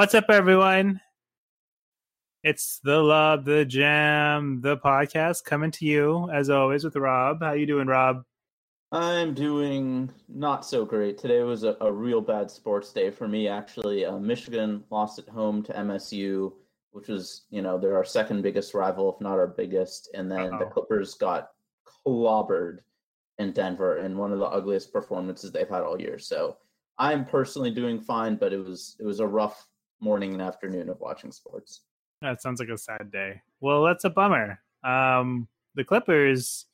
What's up, everyone? It's the Love, the Jam, the podcast coming to you as always with Rob. How you doing, Rob? I'm doing not so great. Today was a, a real bad sports day for me. Actually, uh, Michigan lost at home to MSU, which was you know they're our second biggest rival, if not our biggest. And then Uh-oh. the Clippers got clobbered in Denver in one of the ugliest performances they've had all year. So I'm personally doing fine, but it was it was a rough morning and afternoon of watching sports. That sounds like a sad day. Well, that's a bummer. Um, the Clippers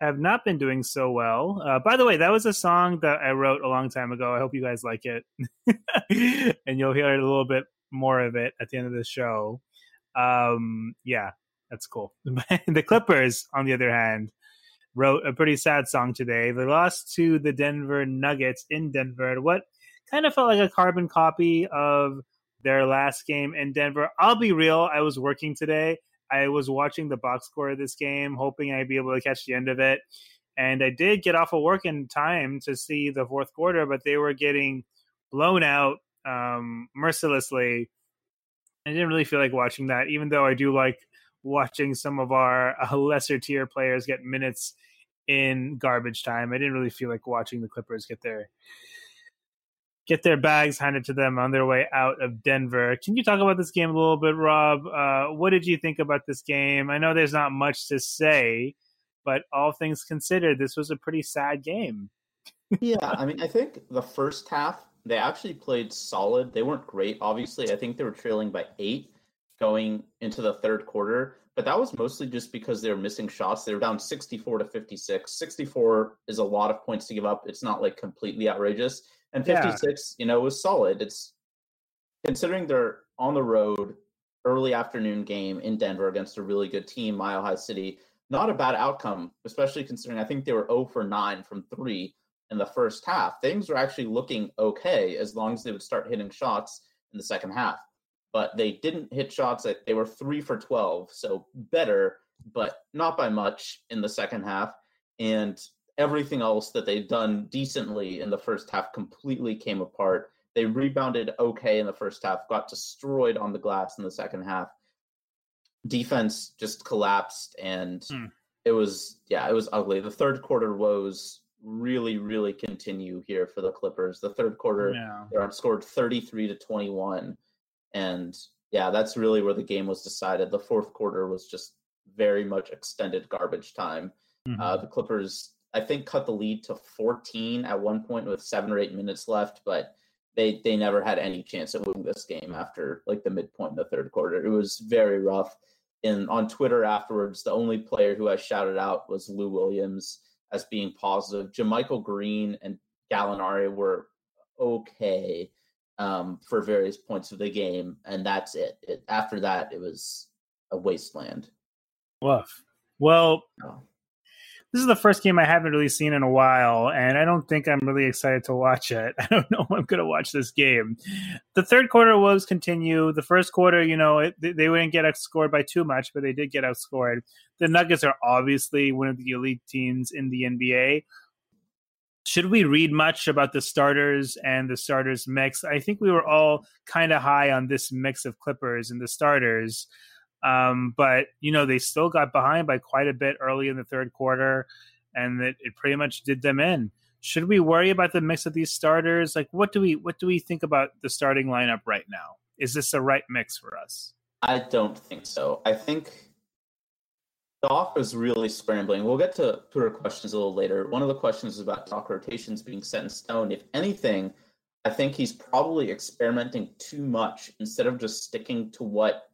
have not been doing so well. Uh, by the way, that was a song that I wrote a long time ago. I hope you guys like it, and you'll hear a little bit more of it at the end of the show. Um, yeah, that's cool. the Clippers, on the other hand, wrote a pretty sad song today. They lost to the Denver Nuggets in Denver. What kind of felt like a carbon copy of their last game in Denver. I'll be real, I was working today. I was watching the box score of this game, hoping I'd be able to catch the end of it. And I did get off of work in time to see the fourth quarter, but they were getting blown out um, mercilessly. I didn't really feel like watching that, even though I do like watching some of our uh, lesser tier players get minutes in garbage time. I didn't really feel like watching the Clippers get their get their bags handed to them on their way out of Denver. Can you talk about this game a little bit, Rob? Uh, what did you think about this game? I know there's not much to say, but all things considered, this was a pretty sad game. yeah, I mean, I think the first half they actually played solid. They weren't great, obviously. I think they were trailing by eight going into the third quarter, but that was mostly just because they were missing shots. They were down 64 to 56. 64 is a lot of points to give up. It's not like completely outrageous and 56, yeah. you know, was solid. It's considering they're on the road, early afternoon game in Denver against a really good team, Mile High City. Not a bad outcome, especially considering I think they were 0 for 9 from three in the first half. Things were actually looking okay as long as they would start hitting shots in the second half. But they didn't hit shots. They were 3 for 12, so better, but not by much in the second half. And everything else that they'd done decently in the first half completely came apart. They rebounded okay in the first half, got destroyed on the glass in the second half. Defense just collapsed, and hmm. it was yeah, it was ugly. The third quarter woes really, really continue here for the Clippers. The third quarter, yeah. they scored thirty three to twenty one, and yeah, that's really where the game was decided. The fourth quarter was just very much extended garbage time. Mm-hmm. Uh, the Clippers I think cut the lead to 14 at one point with seven or eight minutes left, but they they never had any chance of winning this game after like the midpoint in the third quarter. It was very rough. And on Twitter afterwards, the only player who I shouted out was Lou Williams as being positive. JaMychal Green and Gallinari were okay um, for various points of the game, and that's it. it. After that, it was a wasteland. Woof. Well, oh this is the first game I haven't really seen in a while, and I don't think I'm really excited to watch it. I don't know I'm going to watch this game. The third quarter was continue. The first quarter, you know, it, they wouldn't get outscored by too much, but they did get outscored. The Nuggets are obviously one of the elite teams in the NBA. Should we read much about the starters and the starters mix? I think we were all kind of high on this mix of Clippers and the starters. Um, but you know, they still got behind by quite a bit early in the third quarter, and it, it pretty much did them in. Should we worry about the mix of these starters? Like, what do we what do we think about the starting lineup right now? Is this the right mix for us? I don't think so. I think Doc is really scrambling. We'll get to Twitter questions a little later. One of the questions is about Doc rotations being set in stone. If anything, I think he's probably experimenting too much instead of just sticking to what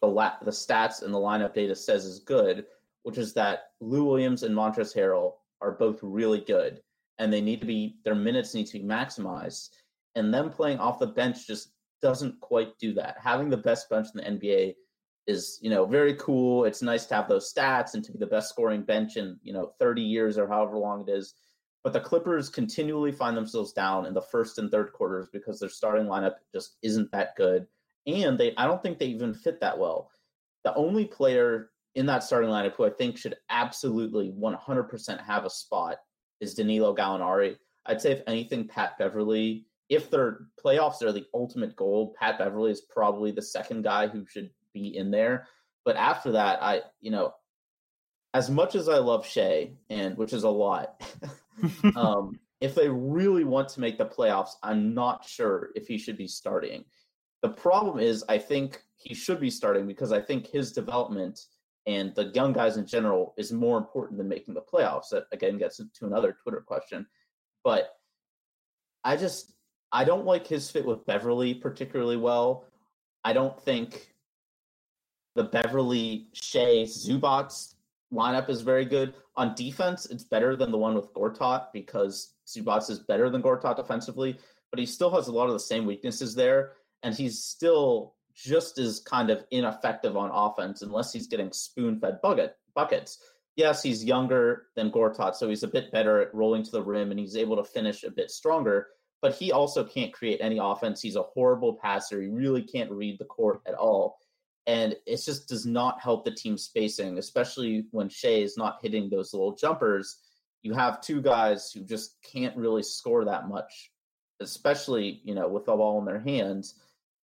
the la- the stats and the lineup data says is good, which is that Lou Williams and Montrezl Harrell are both really good, and they need to be their minutes need to be maximized. And them playing off the bench just doesn't quite do that. Having the best bench in the NBA is, you know, very cool. It's nice to have those stats and to be the best scoring bench in, you know, 30 years or however long it is. But the Clippers continually find themselves down in the first and third quarters because their starting lineup just isn't that good. And they I don't think they even fit that well. The only player in that starting lineup who I think should absolutely 100% have a spot is Danilo Gallinari. I'd say if anything, Pat Beverley. If their playoffs are the ultimate goal, Pat Beverley is probably the second guy who should be in there. But after that, I you know, as much as I love Shai, and which is a lot, um, if they really want to make the playoffs, I'm not sure if he should be starting. The problem is, I think he should be starting because I think his development and the young guys in general is more important than making the playoffs. That again gets to another Twitter question. But I just I don't like his fit with Beverley particularly well. I don't think the Beverley Shai Zubac lineup is very good. On defense, it's better than the one with Gortat because Zubac is better than Gortat defensively, but he still has a lot of the same weaknesses there, and he's still just as kind of ineffective on offense unless he's getting spoon-fed bucket buckets. Yes, he's younger than Gortat, so he's a bit better at rolling to the rim and he's able to finish a bit stronger, but he also can't create any offense. He's a horrible passer. He really can't read the court at all and it just does not help the team spacing, especially when Shai is not hitting those little jumpers. You have two guys who just can't really score that much, especially you know with the ball in their hands,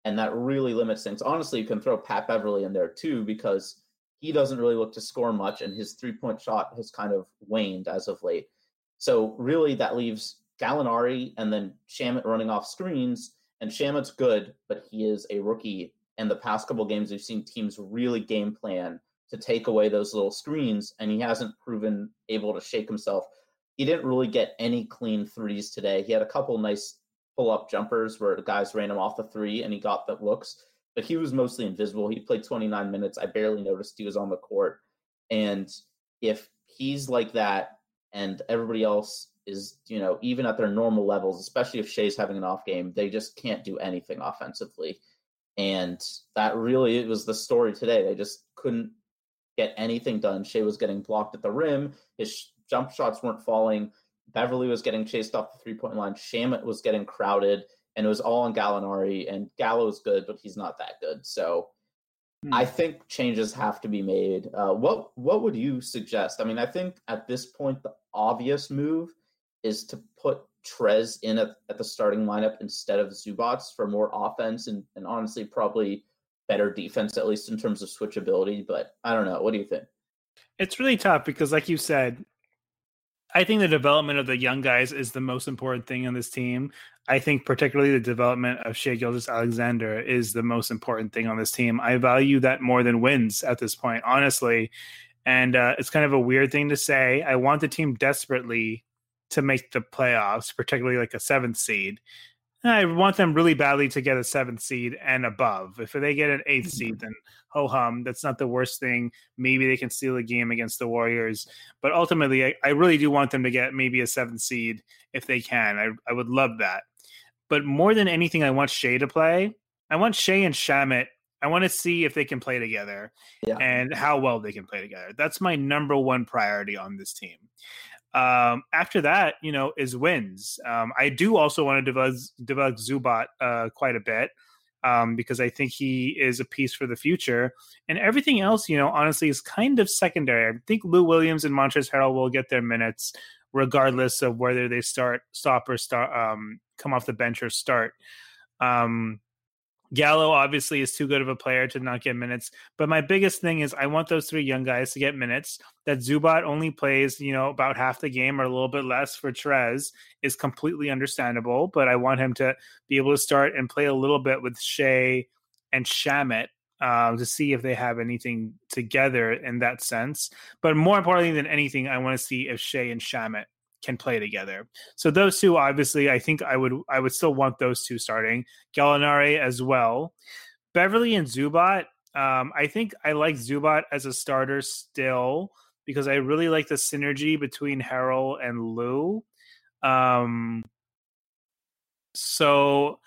and that really limits things. Honestly, you can throw Pat Beverley in there too because he doesn't really look to score much, and his three point shot has kind of waned as of late. So really, that leaves Gallinari and then Shamet running off screens. And Shamet's good, but he is a rookie and the past couple games we've seen teams really game plan to take away those little screens and he hasn't proven able to shake himself he didn't really get any clean threes today he had a couple nice pull-up jumpers where guys ran him off the three and he got the looks but he was mostly invisible he played 29 minutes i barely noticed he was on the court and if he's like that and everybody else is you know even at their normal levels especially if shai's having an off game they just can't do anything offensively and that really was the story today. They just couldn't get anything done. Shai was getting blocked at the rim. His jump shots weren't falling. Beverley was getting chased off the three point line. Shamet was getting crowded, and it was all on Gallinari. And Gallo's good, but he's not that good. So hmm. I think changes have to be made. Uh, what what would you suggest? I mean, I think at this point the obvious move is to put Trez in at, at the starting lineup instead of Zubac for more offense and, and honestly probably better defense, at least in terms of switchability. But I don't know. What do you think? It's really tough because, like you said, I think the development of the young guys is the most important thing on this team. I think particularly the development of Shai Gilgeous-Alexander is the most important thing on this team. I value that more than wins at this point, honestly. And uh, it's kind of a weird thing to say. I want the team desperately to make the playoffs, particularly like a seventh seed. I want them really badly to get a seventh seed and above. If they get an eighth seed, mm-hmm. then ho hum, that's not the worst thing. Maybe they can steal a game against the Warriors. But ultimately, I, I really do want them to get maybe a seventh seed if they can. I, I would love that. But more than anything, I want Shai to play. I want Shai and Shamet. I want to see if they can play together yeah. and how well they can play together. That's my number one priority on this team. Um, after that, you know, is wins. Um, I do also want to develop, develop Zubac uh, quite a bit um, because I think he is a piece for the future. And everything else, you know, honestly, is kind of secondary. I think Lou Williams and Montrezl Harrell will get their minutes regardless of whether they start, stop, or start, um, come off the bench or start. Um, Gallo obviously is too good of a player to not get minutes, but my biggest thing is I want those three young guys to get minutes. That Zubac only plays, you know, about half the game or a little bit less for Trez is completely understandable, but I want him to be able to start and play a little bit with Shai and Shamet uh, to see if they have anything together in that sense. But more importantly than anything, I want to see if Shai and Shamet can play together. So those two, obviously, I think I would I would still want those two starting Gallinari as well. Beverley and Zubac. Um, I think I like Zubac as a starter still because I really like the synergy between Harrell and Lou. Um, so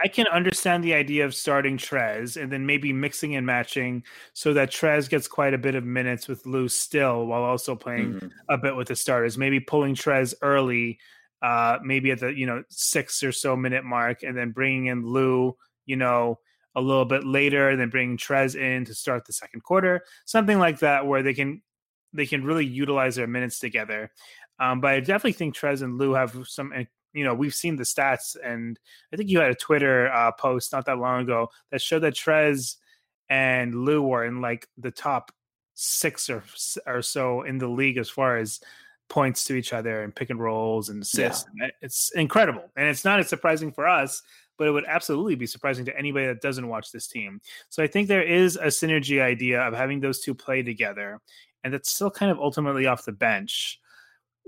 I can understand the idea of starting Trez and then maybe mixing and matching so that Trez gets quite a bit of minutes with Lou still while also playing mm-hmm. a bit with the starters. Maybe pulling Trez early, uh, maybe at the you know six or so minute mark, and then bringing in Lou, you know, a little bit later, and then bringing Trez in to start the second quarter, something like that, where they can they can really utilize their minutes together. Um, but I definitely think Trez and Lou have some you know we've seen the stats and i think you had a twitter uh, post not that long ago that showed that trez and lou were in like the top six or, or so in the league as far as points to each other and pick and rolls and assists yeah. it's incredible and it's not as surprising for us but it would absolutely be surprising to anybody that doesn't watch this team so i think there is a synergy idea of having those two play together and that's still kind of ultimately off the bench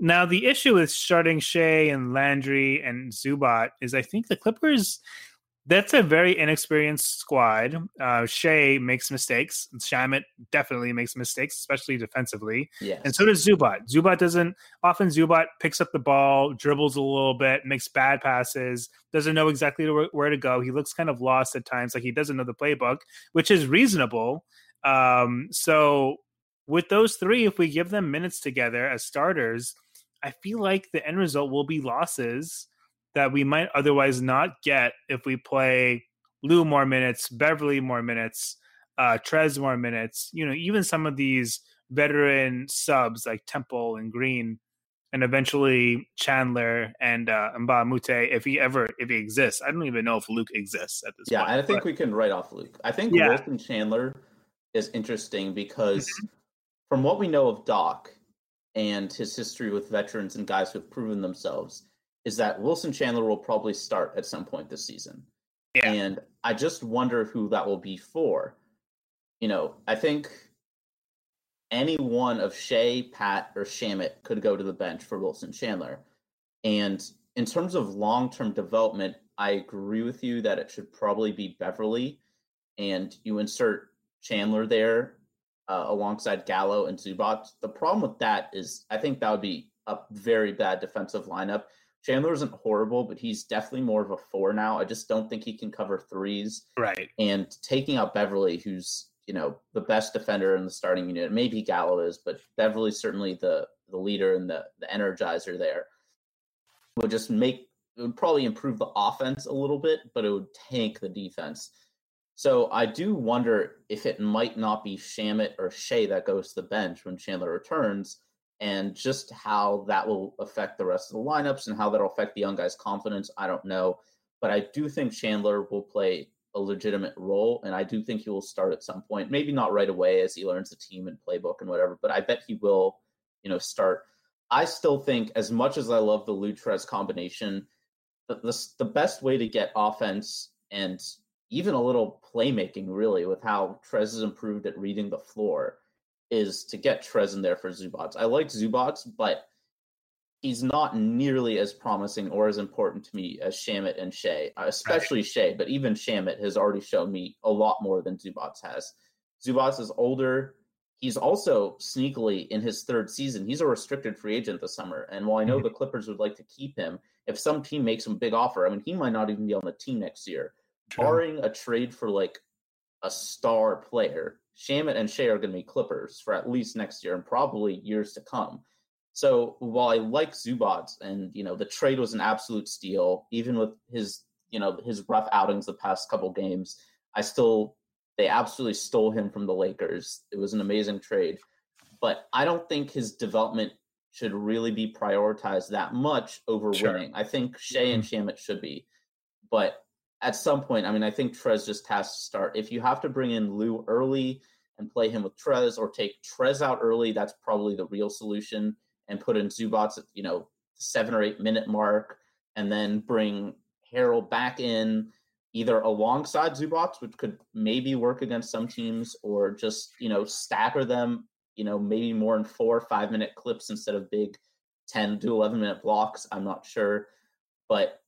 now, the issue with starting Shai and Landry and Zubac is I think the Clippers, that's a very inexperienced squad. Uh, Shai makes mistakes. Shamet definitely makes mistakes, especially defensively. Yes. And so does Zubac. Zubac doesn't, often Zubac picks up the ball, dribbles a little bit, makes bad passes, doesn't know exactly where to go. He looks kind of lost at times, like he doesn't know the playbook, which is reasonable. Um, so with those three, if we give them minutes together as starters, I feel like the end result will be losses that we might otherwise not get if we play Lou more minutes, Beverley more minutes, uh, Trez more minutes. You know, even some of these veteran subs like Temple and Green, and eventually Chandler and uh, Moute, if he ever if he exists. I don't even know if Luc exists at this yeah, point. Yeah, I think but, we can write off Luc. I think yeah. Wilson Chandler is interesting because mm-hmm. from what we know of Doc, and his history with veterans and guys who have proven themselves is that Wilson Chandler will probably start at some point this season. Yeah. And I just wonder who that will be for. You know, I think any one of Shai, Pat, or Shamet could go to the bench for Wilson Chandler. And in terms of long term development, I agree with you that it should probably be Beverley and you insert Chandler there uh, alongside Gallo and Zubac. The problem with that is I think that would be a very bad defensive lineup. Chandler isn't horrible, but he's definitely more of a four now. I just don't think he can cover threes. Right. And taking out Beverley, who's you know the best defender in the starting unit, maybe Gallo is, but Beverley's certainly the the leader and the the energizer there. Would just make it would probably improve the offense a little bit, but it would tank the defense. So I do wonder if it might not be Shamet or Shai that goes to the bench when Chandler returns, and just how that will affect the rest of the lineups and how that'll affect the young guys' confidence. I don't know, but I do think Chandler will play a legitimate role, and I do think he will start at some point. Maybe not right away as he learns the team and playbook and whatever, but I bet he will, you know, start. I still think, as much as I love the Lutrez combination, the, the, the best way to get offense and even a little playmaking really with how Trez has improved at reading the floor is to get Trez in there for Zubac. I like Zubac, but he's not nearly as promising or as important to me as Shamet and Shai, uh, especially right. But even Shamet has already shown me a lot more than Zubac has. Zubac is older. He's also sneakily in his third season. He's a restricted free agent this summer. And while I know mm-hmm. the Clippers would like to keep him, if some team makes him a big offer, I mean, he might not even be on the team next year barring a trade for like a star player, Shamet and Shai are going to be Clippers for at least next year and probably years to come. So while I like Zubac and you know the trade was an absolute steal, even with his you know his rough outings the past couple games, I still they absolutely stole him from the Lakers. It was an amazing trade, but I don't think his development should really be prioritized that much over sure. winning. I think Shai and mm-hmm. Should be, but at some point, I mean, I think Trez just has to start. If you have to bring in Lou early and play him with Trez, or take Trez out early, that's probably the real solution. And put in Zubac at you know seven or eight minute mark, and then bring Harrell back in either alongside Zubac, which could maybe work against some teams, or just you know stagger them, you know maybe more in four or five minute clips instead of big 10 to 11 minute blocks. I'm not sure. But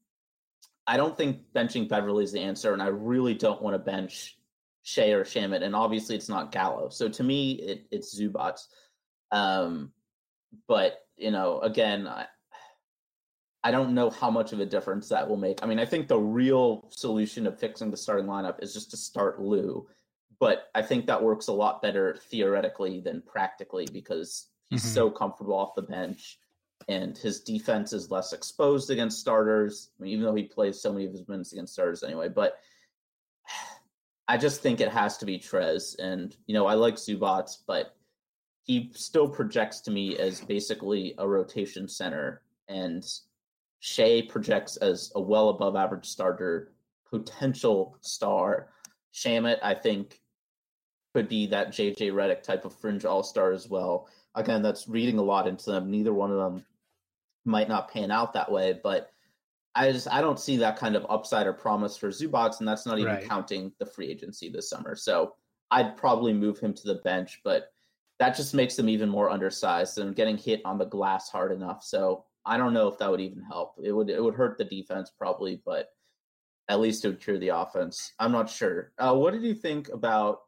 I don't think benching Beverley is the answer. And I really don't want to bench Shai or Shamet. And obviously it's not Gallo. So to me, it, it's Zubats. Um, but, you know, again, I, I don't know how much of a difference that will make. I mean, I think the real solution of fixing the starting lineup is just to start Lou. But I think that works a lot better theoretically than practically because he's mm-hmm. so comfortable off the bench and his defense is less exposed against starters. I mean, even though he plays so many of his minutes against starters anyway, but I just think it has to be Trez. And, you know, I like Zubac, but he still projects to me as basically a rotation center. And Shai projects as a well above average starter, potential star. Shamet, I think, could be that JJ Redick type of fringe all star as well. Again, that's reading a lot into them. Neither one of them might not pan out that way, but I just I don't see that kind of upside or promise for Zubac, and that's not even right. counting the free agency this summer. So I'd probably move him to the bench, but that just makes them even more undersized and getting hit on the glass hard enough. So I don't know if that would even help. It would it would hurt the defense probably, but at least it would cure the offense. I'm not sure. Uh, what did you think about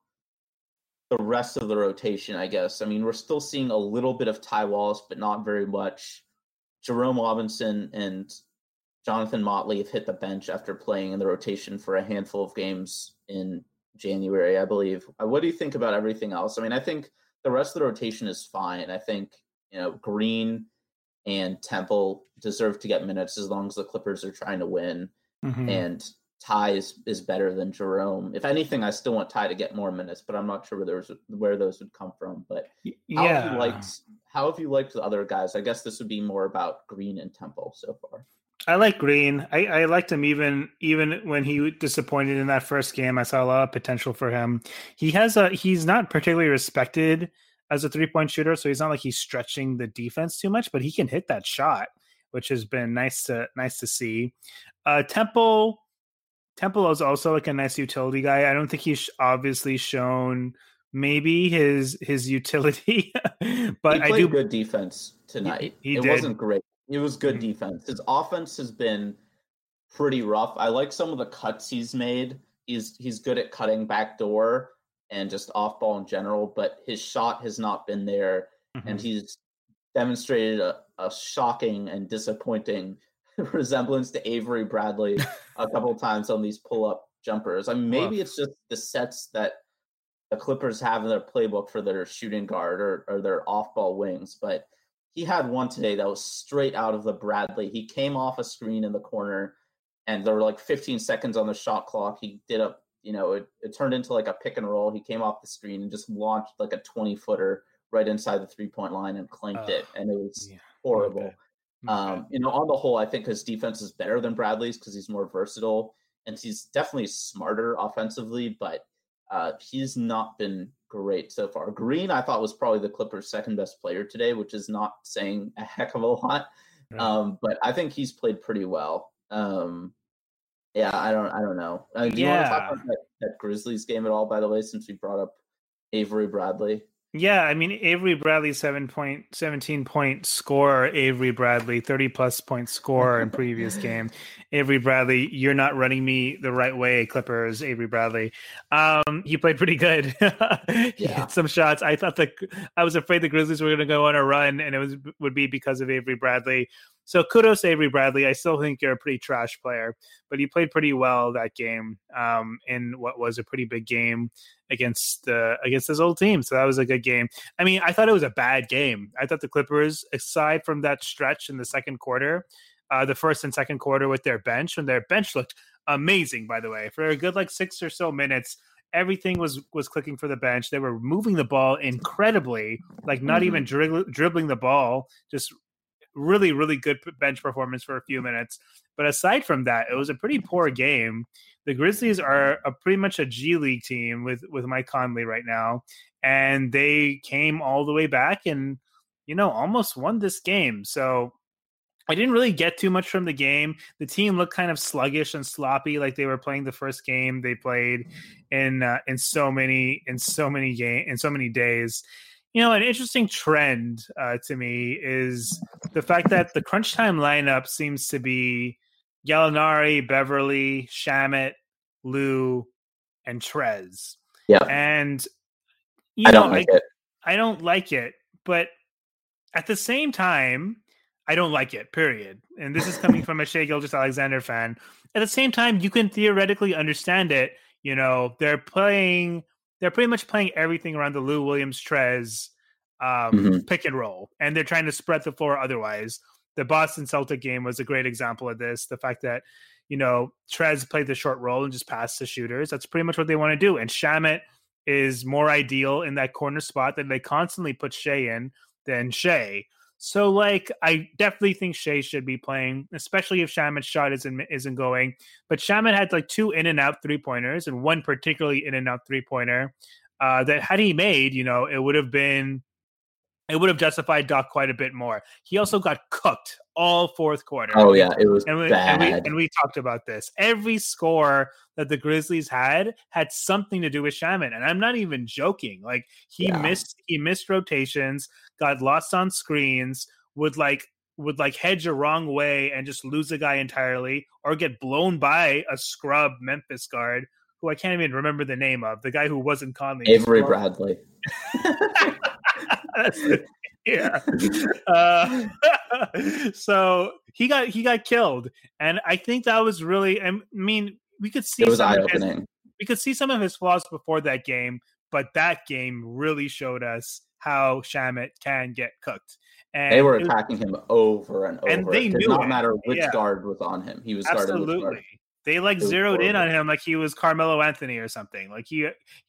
the rest of the rotation? I guess. I mean, we're still seeing a little bit of Ty Wallace, but not very much. Jerome Robinson and Jonathan Motley have hit the bench after playing in the rotation for a handful of games in January, I believe. Uh, what do you think about everything else? I mean, I think the rest of the rotation is fine. I think you know Green and Temple deserve to get minutes as long as the Clippers are trying to win. Mm-hmm. And Ty is, is better than Jerome. If anything, I still want Ty to get more minutes, but I'm not sure where those where those would come from. But how yeah. have you liked how have you liked the other guys? I guess this would be more about Green and Temple so far. I like Green. I, I liked him even even when he disappointed in that first game. I saw a lot of potential for him. He has a he's not particularly respected as a three point shooter, so he's not like he's stretching the defense too much, but he can hit that shot, which has been nice to nice to see. Uh, Temple Temple is also like a nice utility guy. I don't think he's obviously shown maybe his his utility, but I do good defense tonight. He, he it did. wasn't great. It was good mm-hmm. defense. His offense has been pretty rough. I like some of the cuts he's made. He's he's good at cutting back door and just off ball in general, but his shot has not been there, mm-hmm. and he's demonstrated a, a shocking and disappointing resemblance to Avery Bradley a couple times on these pull up jumpers. I mean, maybe it's just the sets that the Clippers have in their playbook for their shooting guard or, or their off ball wings, but he had one today that was straight out of the Bradley. He came off a screen in the corner, and there were like 15 seconds on the shot clock. He did a you know, it, it turned into like a pick and roll. He came off the screen and just launched like a 20 footer right inside the three point line and clanked uh, it. And it was yeah. horrible. Okay. Okay. Um, you know, on the whole, I think his defense is better than Bradley's because he's more versatile and he's definitely smarter offensively, but uh, he's not been great so far. Green, I thought was probably the Clippers' second best player today, which is not saying a heck of a lot. Right. Um, but I think he's played pretty well. Um, yeah, I don't, I don't know. Uh, do you yeah. want to talk about that, that Grizzlies game at all? By the way, since we brought up Avery Bradley. Yeah, I mean Avery Bradley seven point seventeen point score. Avery Bradley thirty plus point score in previous game. Avery Bradley, you're not running me the right way, Clippers. Avery Bradley, um, he played pretty good. he yeah. some shots. I thought the I was afraid the Grizzlies were going to go on a run, and it was would be because of Avery Bradley. So kudos Avery Bradley. I still think you're a pretty trash player, but he played pretty well that game um, in what was a pretty big game against uh, against his old team. So that was a good game. I mean, I thought it was a bad game. I thought the Clippers, aside from that stretch in the second quarter, uh, the first and second quarter with their bench, and their bench looked amazing. By the way, for a good like six or so minutes, everything was was clicking for the bench. They were moving the ball incredibly, like not mm-hmm. even dri- dribbling the ball, just really, really good bench performance for a few minutes. But aside from that, it was a pretty poor game. The Grizzlies are a pretty much a G League team with with Mike Conley right now, and they came all the way back and you know almost won this game. So I didn't really get too much from the game. The team looked kind of sluggish and sloppy, like they were playing the first game they played in uh, in so many in so many game in so many days you know, an interesting trend uh, to me is the fact that the crunch time lineup seems to be Gallinari, Beverley, Shamet, Lou, and Trez. Yeah. And I don't like I, it. I don't like it, but at the same time, I don't like it, period. And this is coming from a Shai Gilgeous-Alexander fan. At the same time, you can theoretically understand it. You know, they're playing they're pretty much playing everything around the Lou Williams Trez um, Mm-hmm. pick and roll, and they're trying to spread the floor otherwise. The Boston Celtic game was a great example of this. The fact that you know Trez played the short role and just passed the shooters. That's pretty much what they want to do. And Shamet is more ideal in that corner spot that they constantly put Shai in than Shai. So, like, I definitely think Shai should be playing, especially if Shamet's shot isn't isn't going. But Shamet had like two in and out three pointers and one particularly in and out three pointer uh, that had he made, you know, it would have been it would have justified Doc quite a bit more. He also got cooked all fourth quarter. Oh yeah, it was And we, bad. and, we, and we talked about this. Every score that the Grizzlies had had something to do with Shamet, and I'm not even joking. Like he Yeah. missed he missed rotations, got lost on screens, would like would like hedge a wrong way and just lose a guy entirely, or get blown by a scrub Memphis guard who I can't even remember the name of, the guy who wasn't Conley. Avery Bradley. Yeah. Uh, so he got he got killed, and I think that was really. I mean, we could see It was some eye of his, opening. we could see some of his flaws before that game, but that game really showed us how Shamet can get cooked. And They were it was- attacking him over and over. And they it did knew not it. matter which Yeah. guard was on him. He was absolutely. They like zeroed in on him like he was Carmelo Anthony or something. Like he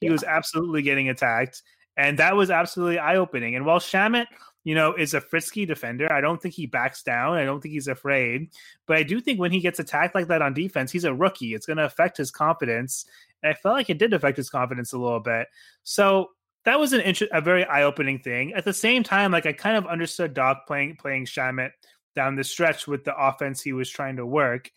he Yeah. was absolutely getting attacked, and that was absolutely eye opening. And while Shamet, you know, is a frisky defender, I don't think he backs down. I don't think he's afraid. But I do think when he gets attacked like that on defense, he's a rookie. It's going to affect his confidence. And I felt like it did affect his confidence a little bit. So that was an inter- a very eye opening thing. At the same time, like I kind of understood Doc playing playing Shamet down the stretch with the offense he was trying to work.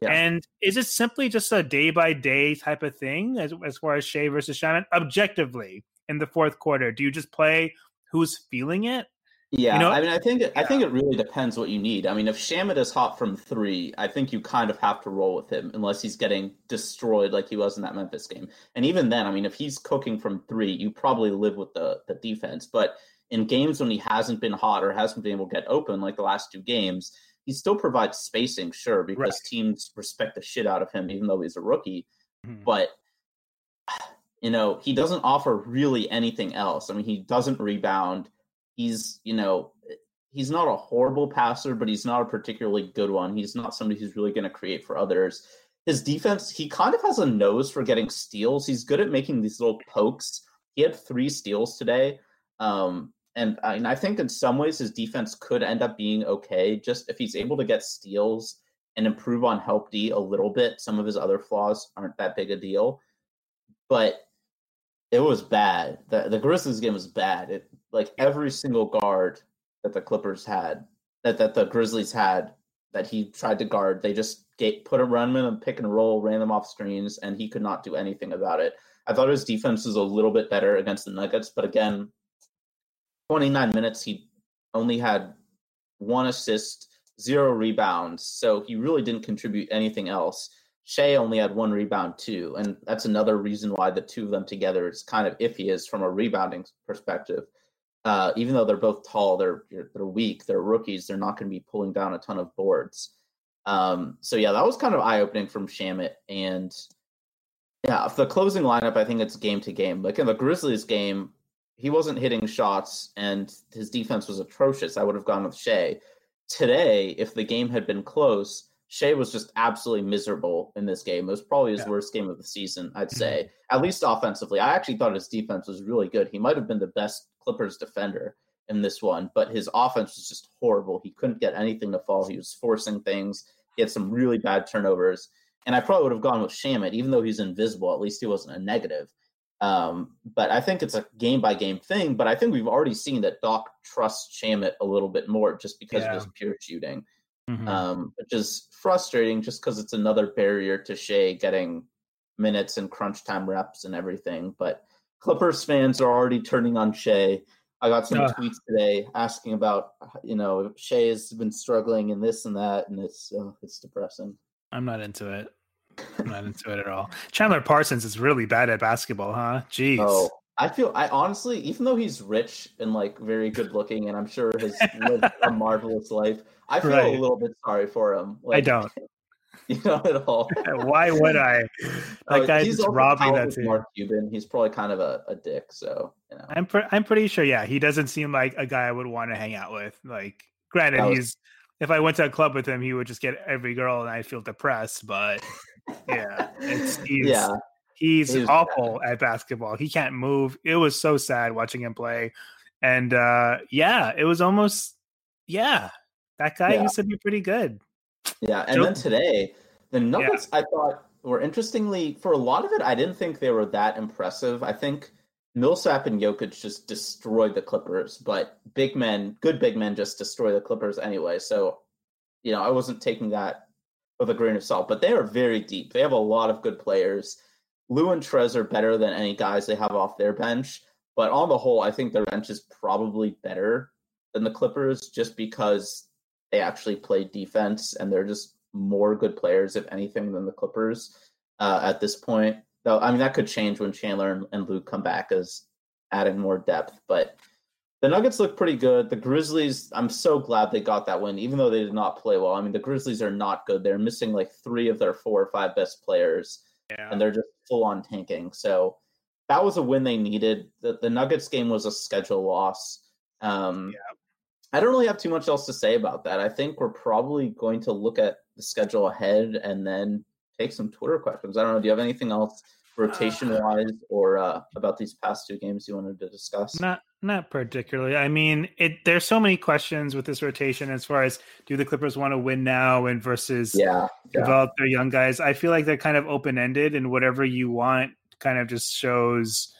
Yeah. And is it simply just a day by day type of thing as, as far as Shai versus Shannon? Objectively, in the fourth quarter, do you just play who's feeling it? Yeah, know- I mean, I think it, I think it really depends what you need. I mean, if Shamet is hot from three, I think you kind of have to roll with him unless he's getting destroyed like he was in that Memphis game. And even then, I mean, if he's cooking from three, you probably live with the the defense. But in games when he hasn't been hot or hasn't been able to get open, like the last two games, he still provides spacing, sure, because Right. teams respect the shit out of him, even though he's a rookie. Mhm. But you know, he doesn't offer really anything else. I mean, he doesn't rebound. He's, you know, he's not a horrible passer, but he's not a particularly good one. He's not somebody who's really going to create for others. His defense, he kind of has a nose for getting steals. He's good at making these little pokes. He had three steals today. Um, and and I think in some ways his defense could end up being okay just if he's able to get steals and improve on help D a little bit. Some of his other flaws aren't that big a deal, but it was bad. The the Grizzlies game was bad. It like every single guard that the Clippers had, that that the Grizzlies had, that he tried to guard, they just put a run in and pick and roll, ran them off screens, and he could not do anything about it. I thought his defense was a little bit better against the Nuggets, but again, 29 minutes, he only had one assist, zero rebounds, so he really didn't contribute anything else. Shai only had one rebound too, and that's another reason why the two of them together is kind of iffy is from a rebounding perspective. Uh, even though they're both tall, they're they're weak, they're rookies, they're not going to be pulling down a ton of boards. Um, so yeah, that was kind of eye opening from Shamet, and yeah, the closing lineup, I think it's game to game. Like in the Grizzlies game, he wasn't hitting shots, and his defense was atrocious. I would have gone with Shai. Today, if the game had been close, Shai was just absolutely miserable in this game. It was probably his Yeah. worst game of the season, I'd say, at least offensively. I actually thought his defense was really good. He might have been the best Clippers defender in this one, but his offense was just horrible. He couldn't get anything to fall. He was forcing things. He had some really bad turnovers. And I probably would have gone with Shamet, even though he's invisible. At least he wasn't a negative. Um, but I think it's a game by game thing. But I think we've already seen that Doc trusts Shamet a little bit more just because Yeah. of his pure shooting Mhm. um, which is frustrating just because it's another barrier to Shai getting minutes and crunch time reps and everything. But Clippers fans are already turning on Shai. I got some Uh. tweets today asking about you know Shai has been struggling and this and that, and it's uh, it's depressing. I'm not into it. I'm not into it at all. Chandler Parsons is really bad at basketball, huh? Jeez. Oh, I feel I honestly, even though he's rich and like very good looking, and I'm sure has lived a marvelous life, I feel Right. a little bit sorry for him. I don't. You know at all. Why would I? That Uh, guy's he's robbing that team. Mark Cuban. He's probably kind of a, a dick. So you know. I'm pre- I'm pretty sure. Yeah, he doesn't seem like a guy I would want to hang out with. Like, granted, was- he's if I went to a club with him, he would just get every girl, and I feel depressed. But yeah, it's he's, yeah, he's He awful at basketball. He can't move. It was so sad watching him play, and uh yeah, it was almost yeah. That guy Yeah. used to be pretty good. yeah. And Joe- then today, the Nuggets I thought were interestingly for a lot of it. I didn't think they were that impressive. I think Millsap and Jokic just destroyed the Clippers, but big men, good big men, just destroy the Clippers anyway. So you know, I wasn't taking that with a grain of salt, but they are very deep. They have a lot of good players. Lou and Trez are better than any guys they have off their bench, but on the whole, I think their bench is probably better than the Clippers just because they actually play defense and they're just more good players, if anything, than the Clippers uh, at this point. Though, I mean, that could change when Chandler and, and Luc come back as adding more depth, but the Nuggets look pretty good. The Grizzlies, I'm so glad they got that win, even though they did not play well. I mean, the Grizzlies are not good. They're missing like three of their four or five best players, Yeah, and they're just full on tanking. So that was a win they needed. The, the Nuggets game was a schedule loss. Um, Yeah. I don't really have too much else to say about that. I think we're probably going to look at the schedule ahead and then take some Twitter questions. I don't know. Do you have anything else rotation wise or uh, about these past two games you wanted to discuss? Not not particularly. I mean, it there's so many questions with this rotation as far as do the Clippers want to win now and versus Yeah. yeah. develop their young guys. I feel like they're kind of open ended, and whatever you want kind of just shows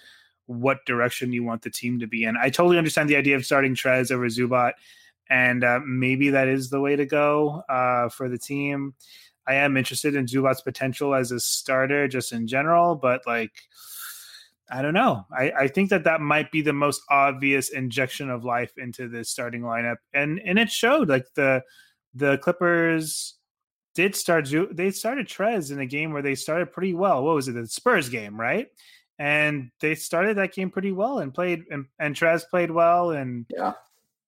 what direction you want the team to be in. I totally understand the idea of starting Trez over Zubac, and uh, maybe that is the way to go uh, for the team. I am interested in Zubac's potential as a starter, just in general, but like. I don't know. I, I think that that might be the most obvious injection of life into this starting lineup, and and it showed. Like the the Clippers did start. They started Trez in a game where they started pretty well. What was it? The Spurs game, right? And they started that game pretty well and played, and, and Trez played well, and Yeah.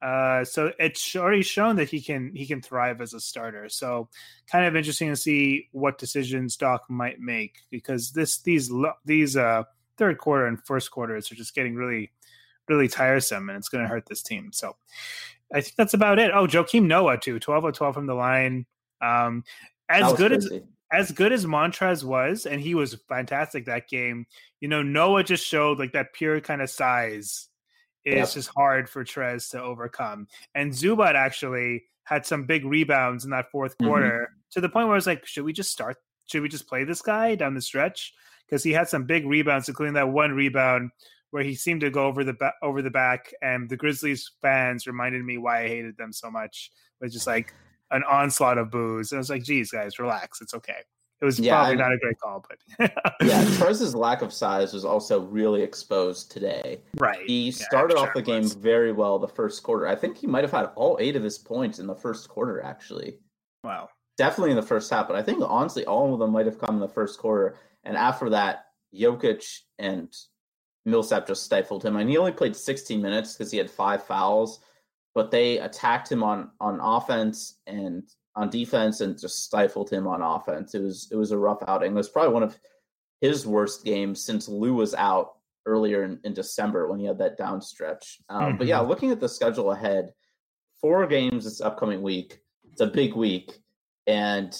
Uh, so it's already shown that he can he can thrive as a starter. So kind of interesting to see what decisions Doc might make because this these these uh third quarter and first quarters are just getting really really tiresome and it's going to hurt this team. So I think that's about it. Oh, Joakim Noah too, twelve of twelve from the line. Um, as good as as good as Montrez was, and he was fantastic that game. You know, Noah just showed like that pure kind of size is Yep. just hard for Trez to overcome. And Zubac actually had some big rebounds in that 4th Mhm. quarter to the point where I was like, should we just start? Should we just play this guy down the stretch? Because he had some big rebounds, including that one rebound where he seemed to go over the ba- over the back, and the Grizzlies fans reminded me why I hated them so much. It was just like an onslaught of boos. And I was like, geez, guys, relax. It's okay. It was Yeah, probably not a great call, but yeah, Trez's lack of size was also really exposed today. right. He Yeah, started sure off the game was. very well the first quarter. I think he might have had all eight of his points in the first quarter, actually. Wow. Definitely in the first half, but I think honestly all of them might have come in the first quarter. And after that, Jokic and Millsap just stifled him. And he only played 16 minutes because he had five fouls, but they attacked him on on offense and on defense and just stifled him on offense. It was it was a rough outing. It was probably one of his worst games since Lou was out earlier in, in December when he had that down stretch. Um, But yeah, looking at the schedule ahead, four games this upcoming week. It's a big week, and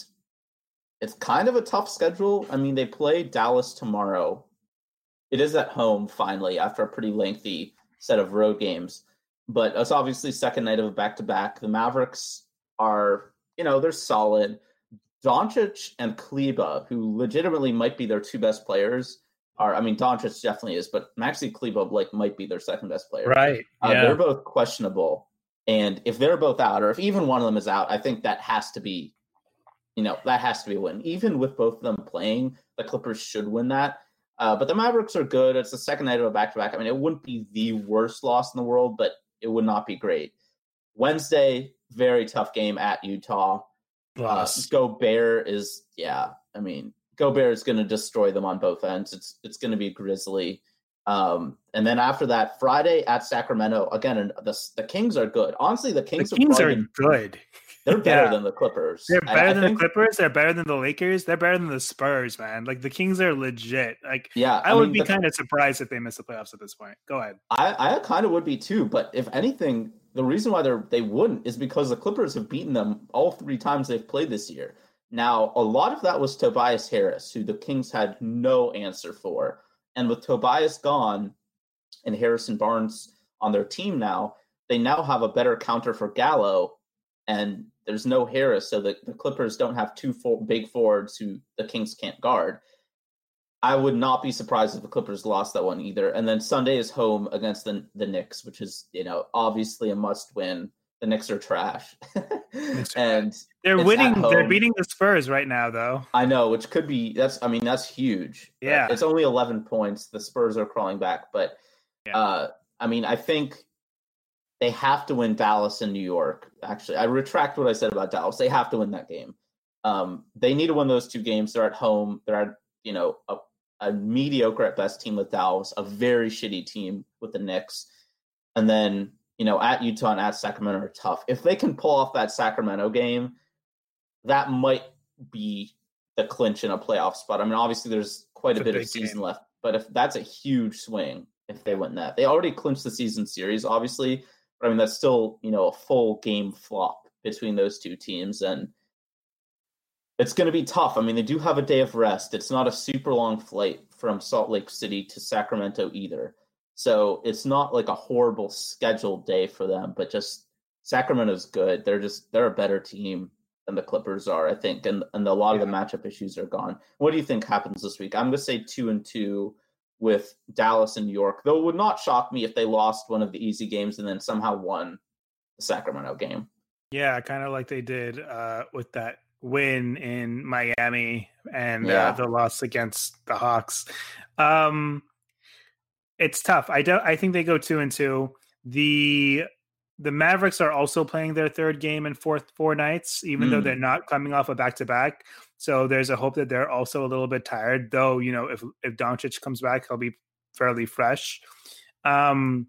it's kind of a tough schedule. I mean, they play Dallas tomorrow. It is at home finally after a pretty lengthy set of road games, but it's obviously second night of a back to back. The Mavericks are, you know, they're solid. Doncic and Kleber, who legitimately might be their two best players, are. I mean, Doncic definitely is, but Maxi Kleber like might be their second best player. Right. Uh, yeah. They're both questionable, and if they're both out, or if even one of them is out, I think that has to be, you know, that has to be a win. Even with both of them playing, the Clippers should win that. Uh, but the Mavericks are good. It's the second night of a back to back. I mean, it wouldn't be the worst loss in the world, but it would not be great. Wednesday, very tough game at Utah. Uh, Gobert is, yeah. I mean, Gobert is going to destroy them on both ends. It's it's going to be grisly. Um, and then after that, Friday at Sacramento again. The the Kings are good. Honestly, the Kings, the Kings are, good. They're better yeah. than the Clippers. They're better I, I than think... the Clippers. They're better than the Lakers. They're better than the Spurs, man. Like the Kings are legit. Like yeah, I, I would mean, be the... kind of surprised if they miss the playoffs at this point. Go ahead. I I kind of would be too. But if anything, the reason why they're they wouldn't is because the Clippers have beaten them all three times they've played this year. Now, a lot of that was Tobias Harris, who the Kings had no answer for. And with Tobias gone and Harrison Barnes on their team now, they now have a better counter for Gallo. And there's no Harris, so the, the Clippers don't have two big forwards who the Kings can't guard. I would not be surprised if the Clippers lost that one either. And then Sunday is home against the the Knicks, which is you know obviously a must win. The Knicks are trash, and they're winning. They're beating the Spurs right now, though. I know, which could be that's. I mean, that's huge. Yeah, it's only eleven points. The Spurs are crawling back, but yeah. uh, I mean, I think they have to win Dallas and New York. Actually, I retract what I said about Dallas. They have to win that game. Um, they need to win those two games. They're at home. They're at you know a, a mediocre at best team with Dallas, a very shitty team with the Knicks, and then you know at Utah and at Sacramento are tough. If they can pull off that Sacramento game, that might be the clinch in a playoff spot. I mean, obviously there's quite a, a bit of season game. left, but if that's a huge swing if they win that, they already clinched the season series, obviously. But I mean, that's still you know a full game flop between those two teams, and it's going to be tough. I mean, they do have a day of rest. It's not a super long flight from Salt Lake City to Sacramento either, so it's not like a horrible scheduled day for them. But just Sacramento's good. They're just they're a better team than the Clippers are, I think, and and a lot yeah. of the matchup issues are gone. What do you think happens this week? I'm going to say two and two with Dallas and New York. Though it would not shock me if they lost one of the easy games and then somehow won the Sacramento game. Yeah, kind of like they did uh, with that win in Miami and uh, yeah. uh, the loss against the Hawks. Um, it's tough. I don't. I think they go two and two. The the Mavericks are also playing their third game in fourth four nights, even mm. though they're not coming off a back to back. So there's a hope that they're also a little bit tired. Though you know, if if Doncic comes back, he'll be fairly fresh. Um,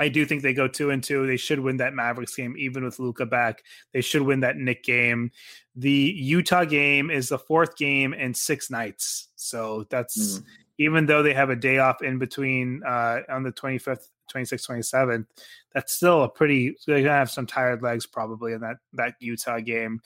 I do think they go two and two. They should win that Mavericks game, even with Luka back. They should win that Knick game. The Utah game is the fourth game in six nights. So that's mm. even though they have a day off in between uh, on the 25th 26th, 27th, that's still a pretty. They're gonna have some tired legs probably in that that Utah game,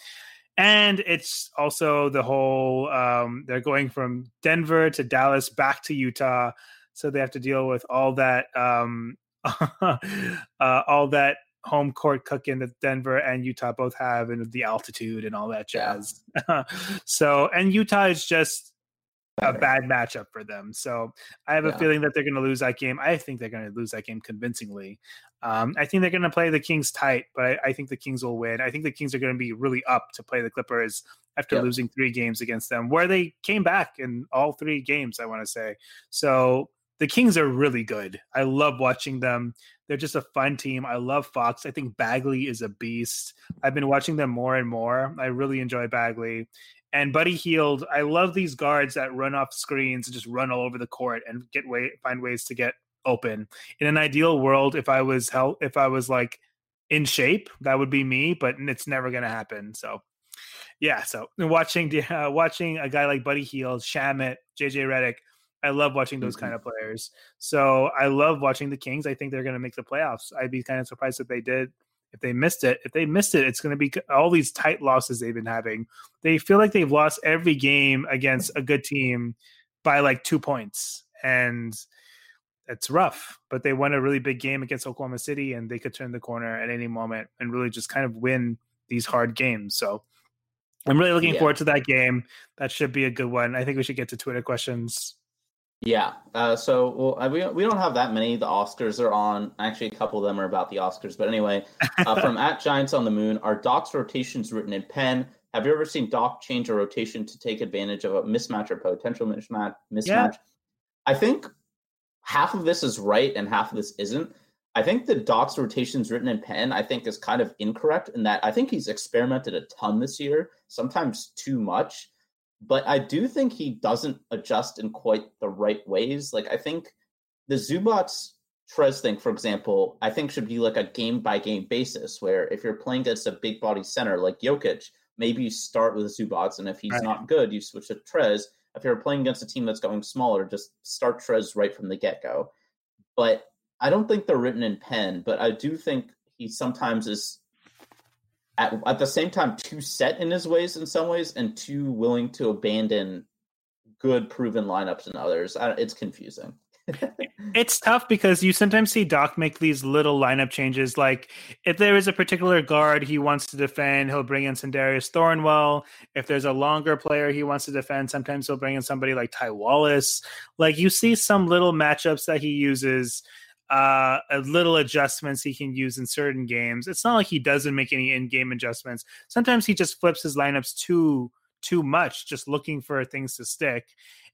and it's also the whole. Um, they're going from Denver to Dallas back to Utah, so they have to deal with all that. Um, uh, all that home court cooking that Denver and Utah both have, and the altitude and all that jazz. Yeah. so, and Utah is just a bad matchup for them. So I have a feeling that they're going to lose that game. I think they're going to lose that game convincingly. Um, I think they're going to play the Kings tight, but I, I, think the Kings will win. I think the Kings are going to be really up to play the Clippers after yep. losing three games against them, where they came back in all three games, I want to say. So the Kings are really good. I love watching them. They're just a fun team. I love Fox. I think Bagley is a beast. I've been watching them more and more. I really enjoy Bagley. And Buddy Hield, I love these guards that run off screens and just run all over the court and get way find ways to get open. In an ideal world, if I was hell, if I was like in shape, that would be me. But it's never going to happen. So, yeah. So watching uh, watching a guy like Buddy Hield, Shamet, JJ Redick, I love watching those mm-hmm. kind of players. So I love watching the Kings. I think they're going to make the playoffs. I'd be kind of surprised if they did if they missed it, if they missed it, it's going to be all these tight losses they've been having. They feel like they've lost every game against a good team by like two points, and it's rough. But they won a really big game against Oklahoma City, and they could turn the corner at any moment and really just kind of win these hard games. So I'm really looking yeah. forward to that game. That should be a good one. I think we should get to Twitter questions yeah. Uh, so well, we we don't have that many. The Oscars are on. Actually, a couple of them are about the Oscars. But anyway, uh, from at Giants on the Moon, are Doc's rotations written in pen? Have you ever seen Doc change a rotation to take advantage of a mismatch or potential mismatch? Mismatch. Yeah. I think half of this is right and half of this isn't. I think the Doc's rotations written in pen, I think, is kind of incorrect in that I think he's experimented a ton this year, sometimes too much. But I do think he doesn't adjust in quite the right ways. Like I think the Zubac Trez thing, for example, I think should be like a game by game basis where if you're playing against a big body center like Jokic, maybe you start with Zubac, and if he's right. not good, you switch to Trez. If you're playing against a team that's going smaller, just start Trez right from the get go. But I don't think they're written in pen, but I do think he sometimes is at, at the same time too set in his ways in some ways and too willing to abandon good proven lineups in others. I, it's confusing it's tough because you sometimes see Doc make these little lineup changes. Like if there is a particular guard he wants to defend, he'll bring in Sindarius Thornwell. If there's a longer player he wants to defend, sometimes he'll bring in somebody like Ty Wallace. Like you see some little matchups that he uses, uh, a little adjustments he can use in certain games. It's not like he doesn't make any in-game adjustments. Sometimes he just flips his lineups too too much, just looking for things to stick.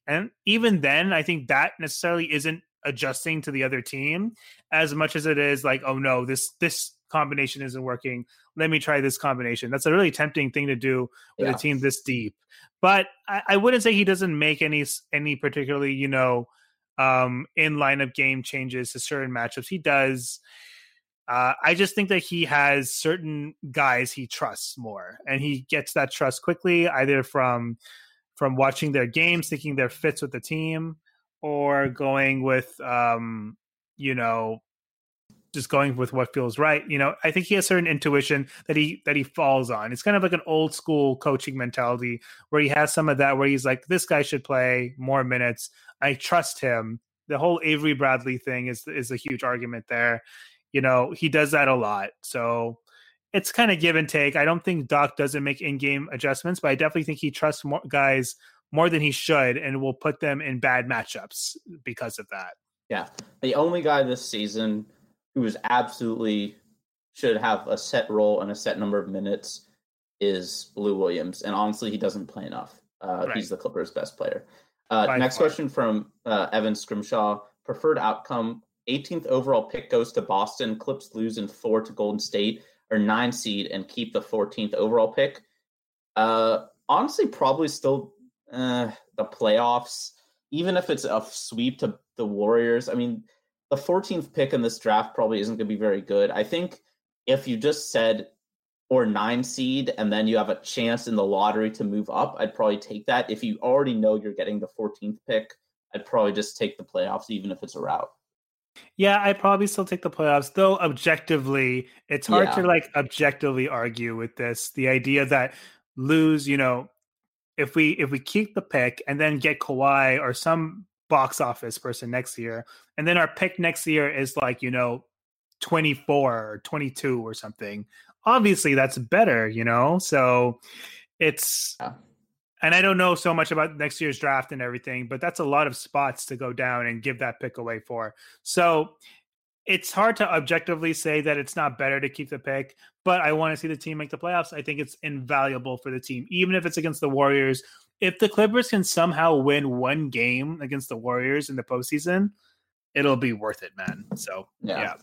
And even then, I think that necessarily isn't adjusting to the other team as much as it is like, oh no, this this combination isn't working. Let me try this combination. That's a really tempting thing to do with yeah. a team this deep. But I, I, wouldn't say he doesn't make any any particularly, you know, um, in lineup game changes to certain matchups. He does. Uh, I just think that he has certain guys he trusts more, and he gets that trust quickly, either from from watching their games, thinking their fits with the team, or going with, um, you know, just going with what feels right. You know, I think he has certain intuition that he that he falls on. It's kind of like an old school coaching mentality where he has some of that where he's like, this guy should play more minutes. I trust him. The whole Avery Bradley thing is is a huge argument there. You know, he does that a lot. So it's kind of give and take. I don't think Doc doesn't make in-game adjustments, but I definitely think he trusts more guys more than he should, and will put them in bad matchups because of that. Yeah, the only guy this season who is absolutely should have a set role and a set number of minutes is Lou Williams, and honestly, he doesn't play enough. Uh, right. He's the Clippers' best player. Uh, next far. question from uh, Evan Scrimshaw: Preferred outcome: 18th overall pick goes to Boston. Clips lose in four to Golden State or nine seed and keep the 14th overall pick. Uh, honestly, probably still uh, the playoffs, even if it's a sweep to the Warriors. I mean, the 14th pick in this draft probably isn't going to be very good. I think if you just said or nine seed and then you have a chance in the lottery to move up, I'd probably take that. If you already know you're getting the 14th pick, I'd probably just take the playoffs, even if it's a route. Yeah, I probably still take the playoffs, though objectively, it's hard yeah. to like objectively argue with this. The idea that lose, you know, if we if we keep the pick and then get Kawhi or some box office person next year, and then our pick next year is like, you know, 24 or 22 or something. Obviously that's better, you know? So it's yeah and I don't know so much about next year's draft and everything, but that's a lot of spots to go down and give that pick away for. So it's hard to objectively say that it's not better to keep the pick, but I want to see the team make the playoffs. I think it's invaluable for the team, even if it's against the Warriors. If the Clippers can somehow win one game against the Warriors in the postseason, it'll be worth it, man. So yeah, yeah.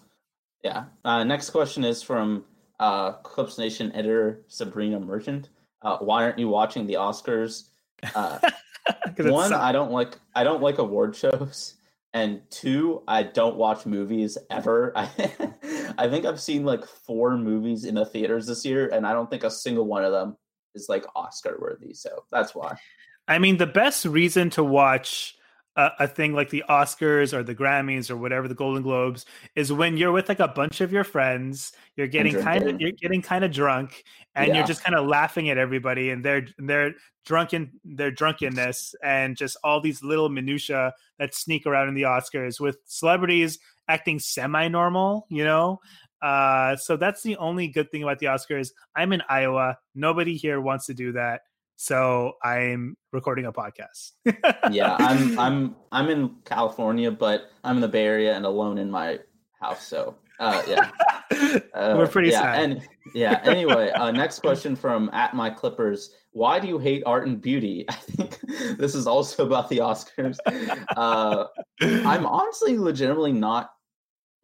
yeah. Uh, next question is from uh, Clips Nation editor Sabrina Merchant. Uh, why aren't you watching the Oscars? Uh, one, I don't like I don't like award shows, and two, I don't watch movies ever. I I think I've seen like four movies in the theaters this year, and I don't think a single one of them is like Oscar worthy. So that's why. I mean, the best reason to watch a, a, thing like the Oscars or the Grammys or whatever the Golden Globes is when you're with like a bunch of your friends, you're getting kind of you're getting kind of drunk, and yeah. you're just kind of laughing at everybody and their their drunken their drunkenness and just all these little minutia that sneak around in the Oscars with celebrities acting semi-normal, you know. Uh, so that's the only good thing about the Oscars. I'm in Iowa. Nobody here wants to do that so I'm recording a podcast. yeah, I'm I'm I'm in California, but I'm in the Bay Area and alone in my house. So uh, yeah. Uh, We're pretty yeah, sad. And yeah. Anyway, uh, next question from at my Clippers. Why do you hate art and beauty? I think this is also about the Oscars. Uh, I'm honestly, legitimately not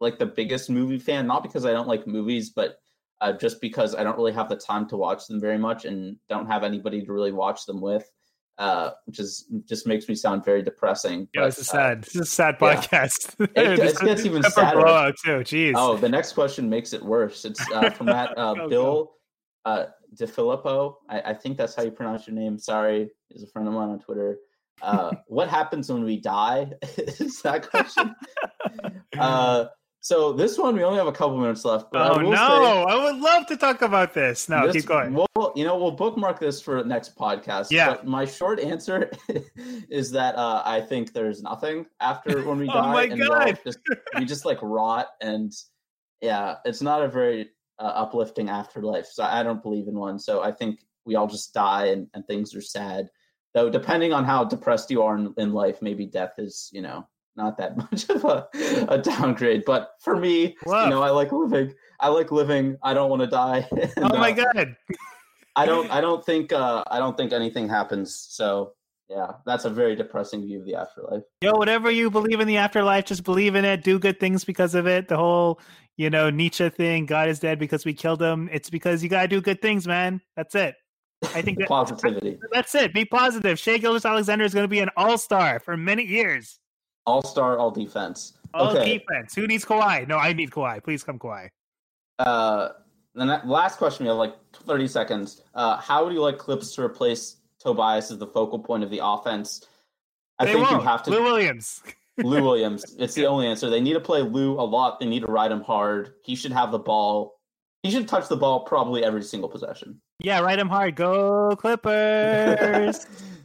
like the biggest movie fan. Not because I don't like movies, but uh, just because I don't really have the time to watch them very much and don't have anybody to really watch them with. Uh, which is just makes me sound very depressing. Yeah, but, this is uh, sad. this is a sad yeah. podcast. It- it gets even sadder. too. Jeez. Oh, the next question makes it worse. It's uh, from that uh, Go, Bill uh, DeFilippo. I, I think that's how you pronounce your name. Sorry, is a friend of mine on Twitter. Uh, what happens when we die? Is that question? So this one we only have a couple minutes left. But I oh will no! say I would love to talk about this. No, this- keep going. We'll, you know, we'll bookmark this for next podcast. Yeah. But my short answer is that uh, I think there's nothing after when we Oh die, my and we, God. just, we just like rot, and yeah, it's not a very uh, uplifting afterlife. So I don't believe in one. So I think we all just die, and, and things are sad. Though, depending on how depressed you are in, in life, maybe death is, you know, not that much of a, a downgrade. But for me, Whoa. you know, I like living. I like living. I don't want to die. And, oh my uh, god! I don't I don't think uh I don't think anything happens. So yeah, that's a very depressing view of the afterlife. Yo, whatever you believe in the afterlife, just believe in it. Do good things because of it. The whole, you know, Nietzsche thing. God is dead because we killed him. It's because you gotta do good things, man. That's it. I think that, Positivity. that's it. Be positive. Shai Gilgeous-Alexander is going to be an all star for many years. All star, all defense. All Okay. defense. Who needs Kawhi? No, I need Kawhi. Please come Kawhi. Uh the ne- last question we have like 30 seconds. Uh how would you like Clips to replace Tobias as the focal point of the offense? I They think you won't. have to Lou Williams. Lou Williams. It's the only answer. They need to play Lou a lot. They need to ride him hard. He should have the ball. He should touch the ball probably every single possession. Yeah, ride him hard. Go Clippers.